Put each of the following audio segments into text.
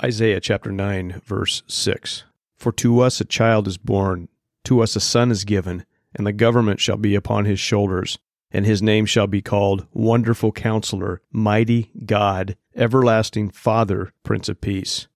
Isaiah chapter 9, verse 6. For to us a child is born, to us a son is given, and the government shall be upon his shoulders, and his name shall be called Wonderful Counselor, Mighty God, Everlasting Father, Prince of Peace.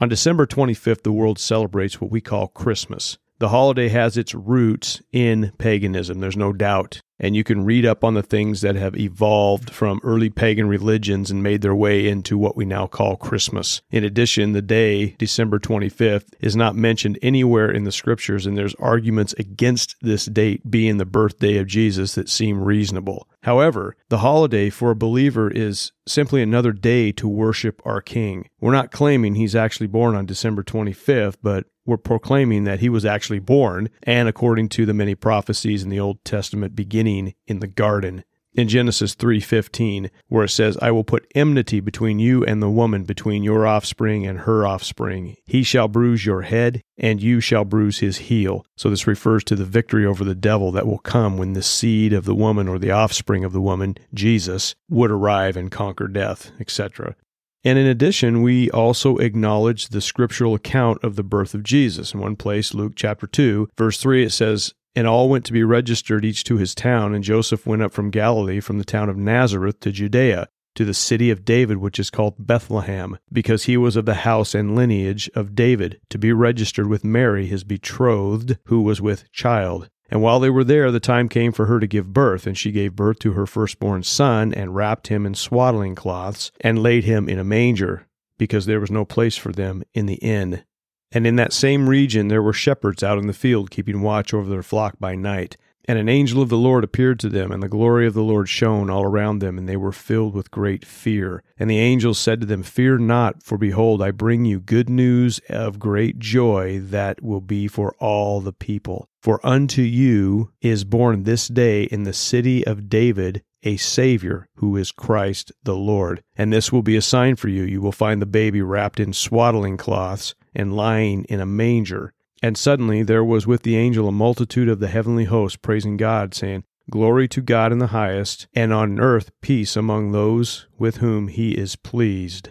On December 25th, the world celebrates what we call Christmas. The holiday has its roots in paganism, there's no doubt. And you can read up on the things that have evolved from early pagan religions and made their way into what we now call Christmas. In addition, the day, December 25th, is not mentioned anywhere in the scriptures, and there's arguments against this date being the birthday of Jesus that seem reasonable. However, the holiday for a believer is simply another day to worship our King. We're not claiming he's actually born on December 25th, but we're proclaiming that he was actually born, and according to the many prophecies in the Old Testament, beginning in the garden. In Genesis 3:15, where it says, "I will put enmity between you and the woman, between your offspring and her offspring. He shall bruise your head, and you shall bruise his heel." So this refers to the victory over the devil that will come when the seed of the woman or the offspring of the woman, Jesus, would arrive and conquer death, etc. And in addition, we also acknowledge the scriptural account of the birth of Jesus. In one place, Luke chapter 2, verse 3, it says, And all went to be registered, each to his town. And Joseph went up from Galilee, from the town of Nazareth to Judea, to the city of David, which is called Bethlehem, because he was of the house and lineage of David, to be registered with Mary, his betrothed, who was with child. And while they were there, the time came for her to give birth, and she gave birth to her firstborn son, and wrapped him in swaddling cloths, and laid him in a manger, because there was no place for them in the inn. And in that same region there were shepherds out in the field, keeping watch over their flock by night. And an angel of the Lord appeared to them, and the glory of the Lord shone all around them, and they were filled with great fear. And the angel said to them, Fear not, for behold, I bring you good news of great joy that will be for all the people. For unto you is born this day in the city of David a Savior, who is Christ the Lord. And this will be a sign for you. You will find the baby wrapped in swaddling cloths and lying in a manger. And suddenly there was with the angel a multitude of the heavenly host praising God, saying, Glory to God in the highest, and on earth peace among those with whom he is pleased.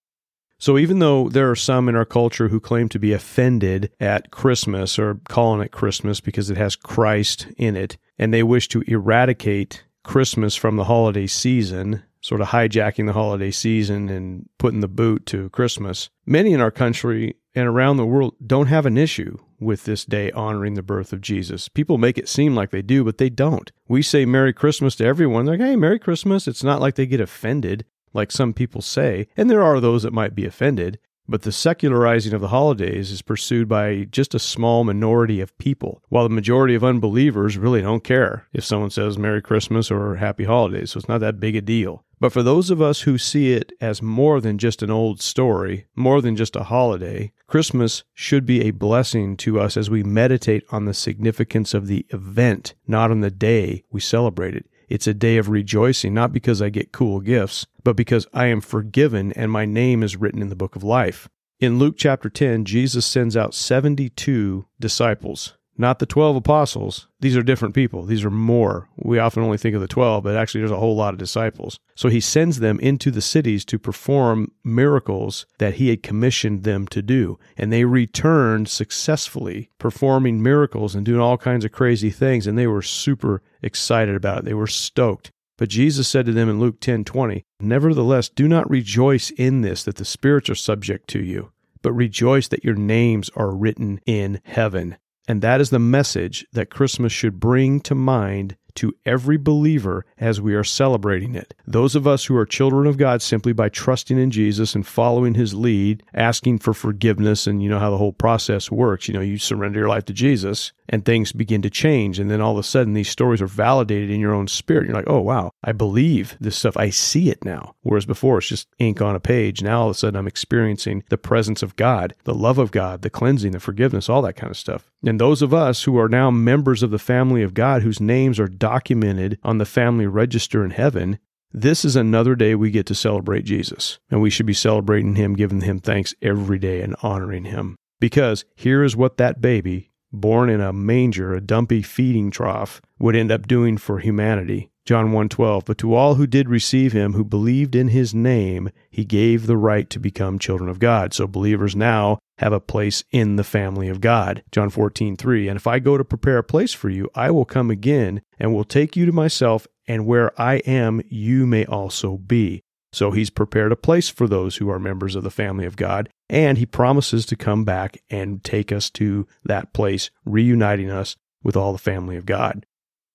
So even though there are some in our culture who claim to be offended at Christmas or calling it Christmas because it has Christ in it, and they wish to eradicate Christmas from the holiday season, sort of hijacking the holiday season and putting the boot to Christmas, many in our country and around the world don't have an issue with this day honoring the birth of Jesus. People make it seem like they do, but they don't. We say Merry Christmas to everyone. They're like, hey, Merry Christmas. It's not like they get offended like some people say, and there are those that might be offended, but the secularizing of the holidays is pursued by just a small minority of people, while the majority of unbelievers really don't care if someone says Merry Christmas or Happy Holidays, so it's not that big a deal. But for those of us who see it as more than just an old story, more than just a holiday, Christmas should be a blessing to us as we meditate on the significance of the event, not on the day we celebrate it. It's a day of rejoicing, not because I get cool gifts, but because I am forgiven and my name is written in the book of life. In Luke chapter 10, Jesus sends out 72 disciples not the 12 apostles. These are different people. These are more. We often only think of the 12, but actually there's a whole lot of disciples. So he sends them into the cities to perform miracles that he had commissioned them to do. And they returned successfully, performing miracles and doing all kinds of crazy things. And they were super excited about it. They were stoked. But Jesus said to them in Luke 10 20, Nevertheless, do not rejoice in this, that the spirits are subject to you, but rejoice that your names are written in heaven. And that is the message that Christmas should bring to mind to every believer as we are celebrating it. Those of us who are children of God simply by trusting in Jesus and following his lead, asking for forgiveness, and you know how the whole process works. You know, you surrender your life to Jesus and things begin to change. And then all of a sudden, these stories are validated in your own spirit. You're like, oh, wow, I believe this stuff. I see it now. Whereas before, it's just ink on a page. Now all of a sudden, I'm experiencing the presence of God, the love of God, the cleansing, the forgiveness, all that kind of stuff. And those of us who are now members of the family of God, whose names are documented on the family register in heaven, this is another day we get to celebrate Jesus. And we should be celebrating him, giving him thanks every day and honoring him. Because here is what that baby, born in a manger, a dumpy feeding trough, would end up doing for humanity. John 1:12 But to all who did receive him who believed in his name he gave the right to become children of God. So believers now have a place in the family of God. John 14:3 And if I go to prepare a place for you I will come again and will take you to myself and where I am you may also be. So he's prepared a place for those who are members of the family of God, and he promises to come back and take us to that place, reuniting us with all the family of God.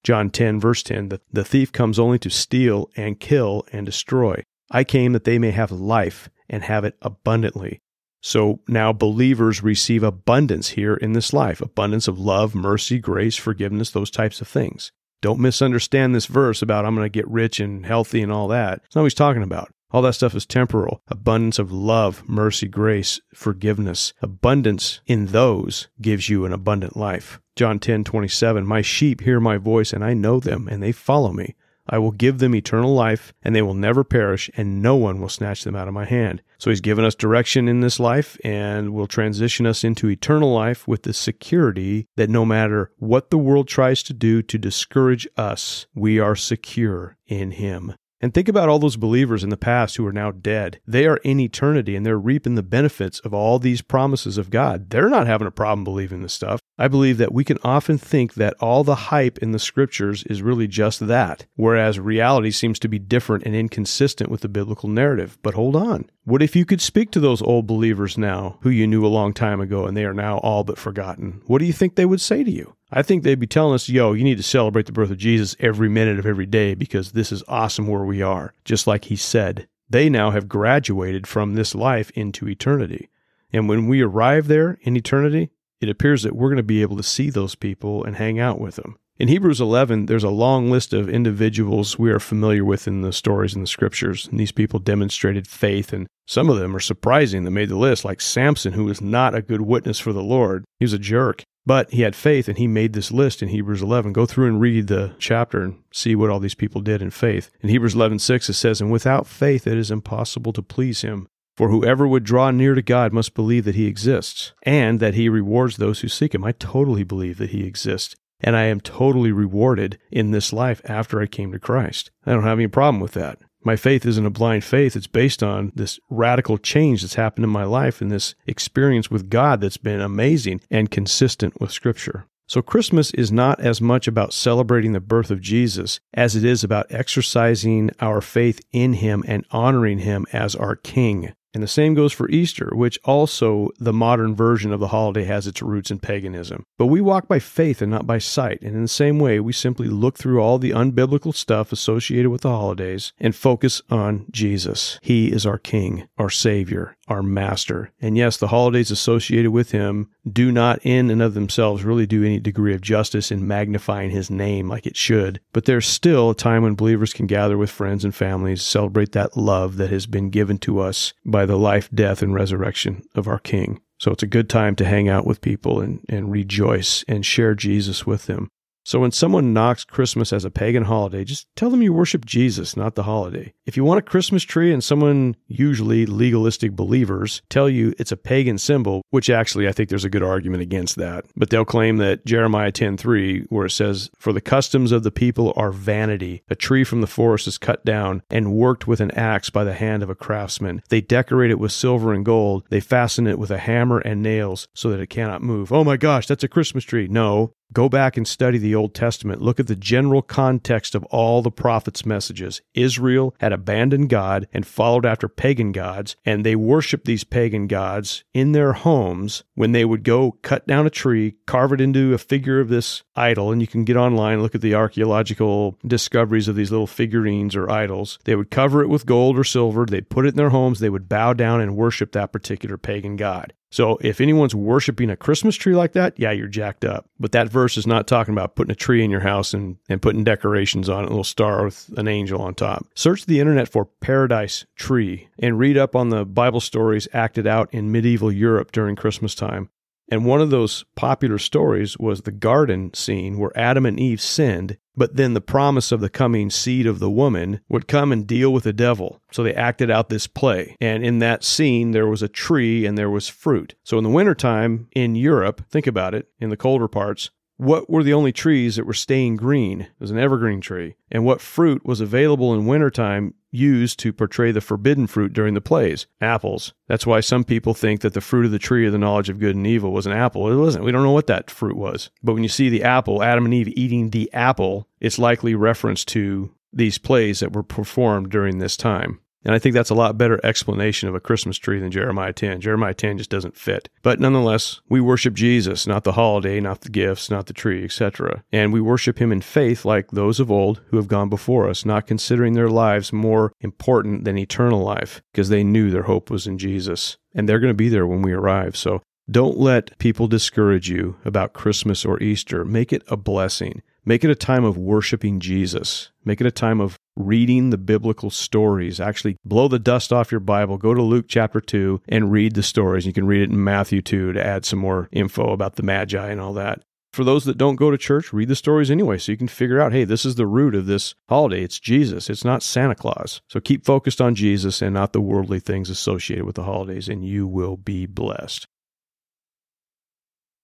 John 10, verse 10 the, the thief comes only to steal and kill and destroy. I came that they may have life and have it abundantly. So now believers receive abundance here in this life abundance of love, mercy, grace, forgiveness, those types of things. Don't misunderstand this verse about I'm going to get rich and healthy and all that. It's not what he's talking about. All that stuff is temporal. Abundance of love, mercy, grace, forgiveness. Abundance in those gives you an abundant life. John 10 27, My sheep hear my voice, and I know them, and they follow me. I will give them eternal life, and they will never perish, and no one will snatch them out of my hand. So he's given us direction in this life and will transition us into eternal life with the security that no matter what the world tries to do to discourage us, we are secure in him. And think about all those believers in the past who are now dead. They are in eternity and they're reaping the benefits of all these promises of God. They're not having a problem believing this stuff. I believe that we can often think that all the hype in the scriptures is really just that, whereas reality seems to be different and inconsistent with the biblical narrative. But hold on. What if you could speak to those old believers now who you knew a long time ago and they are now all but forgotten? What do you think they would say to you? I think they'd be telling us, yo, you need to celebrate the birth of Jesus every minute of every day because this is awesome where we are, just like he said. They now have graduated from this life into eternity. And when we arrive there in eternity, it appears that we're going to be able to see those people and hang out with them. In Hebrews 11, there's a long list of individuals we are familiar with in the stories in the scriptures. And these people demonstrated faith, and some of them are surprising that made the list, like Samson, who was not a good witness for the Lord. He was a jerk, but he had faith, and he made this list in Hebrews 11. Go through and read the chapter and see what all these people did in faith. In Hebrews 11, 6, it says, And without faith it is impossible to please him. For whoever would draw near to God must believe that he exists and that he rewards those who seek him. I totally believe that he exists. And I am totally rewarded in this life after I came to Christ. I don't have any problem with that. My faith isn't a blind faith. It's based on this radical change that's happened in my life and this experience with God that's been amazing and consistent with Scripture. So, Christmas is not as much about celebrating the birth of Jesus as it is about exercising our faith in Him and honoring Him as our King. And the same goes for Easter, which also the modern version of the holiday has its roots in paganism. But we walk by faith and not by sight. And in the same way, we simply look through all the unbiblical stuff associated with the holidays and focus on Jesus. He is our King, our Savior, our Master. And yes, the holidays associated with Him do not, in and of themselves, really do any degree of justice in magnifying His name like it should. But there's still a time when believers can gather with friends and families, celebrate that love that has been given to us by the life, death, and resurrection of our King. So it's a good time to hang out with people and, and rejoice and share Jesus with them. So when someone knocks Christmas as a pagan holiday, just tell them you worship Jesus, not the holiday. If you want a Christmas tree and someone, usually legalistic believers, tell you it's a pagan symbol, which actually I think there's a good argument against that, but they'll claim that Jeremiah 10:3 where it says, "For the customs of the people are vanity. A tree from the forest is cut down and worked with an axe by the hand of a craftsman. They decorate it with silver and gold. They fasten it with a hammer and nails so that it cannot move." Oh my gosh, that's a Christmas tree. No, Go back and study the Old Testament. Look at the general context of all the prophets' messages. Israel had abandoned God and followed after pagan gods, and they worshiped these pagan gods in their homes when they would go cut down a tree, carve it into a figure of this idol, and you can get online and look at the archaeological discoveries of these little figurines or idols. They would cover it with gold or silver, they'd put it in their homes, they would bow down and worship that particular pagan god. So if anyone's worshiping a Christmas tree like that, yeah, you're jacked up. But that verse is not talking about putting a tree in your house and, and putting decorations on it, a little star with an angel on top. Search the internet for paradise tree and read up on the Bible stories acted out in medieval Europe during Christmas time. And one of those popular stories was the garden scene where Adam and Eve sinned But then the promise of the coming seed of the woman would come and deal with the devil. So they acted out this play. And in that scene, there was a tree and there was fruit. So in the wintertime in Europe, think about it, in the colder parts, what were the only trees that were staying green? It was an evergreen tree. And what fruit was available in wintertime used to portray the forbidden fruit during the plays? Apples. That's why some people think that the fruit of the tree of the knowledge of good and evil was an apple. It wasn't. We don't know what that fruit was. But when you see the apple, Adam and Eve eating the apple, it's likely reference to these plays that were performed during this time. And I think that's a lot better explanation of a Christmas tree than Jeremiah 10. Jeremiah 10 just doesn't fit. But nonetheless, we worship Jesus, not the holiday, not the gifts, not the tree, etc. And we worship him in faith like those of old who have gone before us, not considering their lives more important than eternal life because they knew their hope was in Jesus. And they're going to be there when we arrive. So don't let people discourage you about Christmas or Easter. Make it a blessing. Make it a time of worshiping Jesus. Make it a time of reading the biblical stories. Actually, blow the dust off your Bible, go to Luke chapter 2 and read the stories. You can read it in Matthew 2 to add some more info about the Magi and all that. For those that don't go to church, read the stories anyway so you can figure out hey, this is the root of this holiday. It's Jesus, it's not Santa Claus. So keep focused on Jesus and not the worldly things associated with the holidays, and you will be blessed.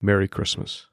Merry Christmas.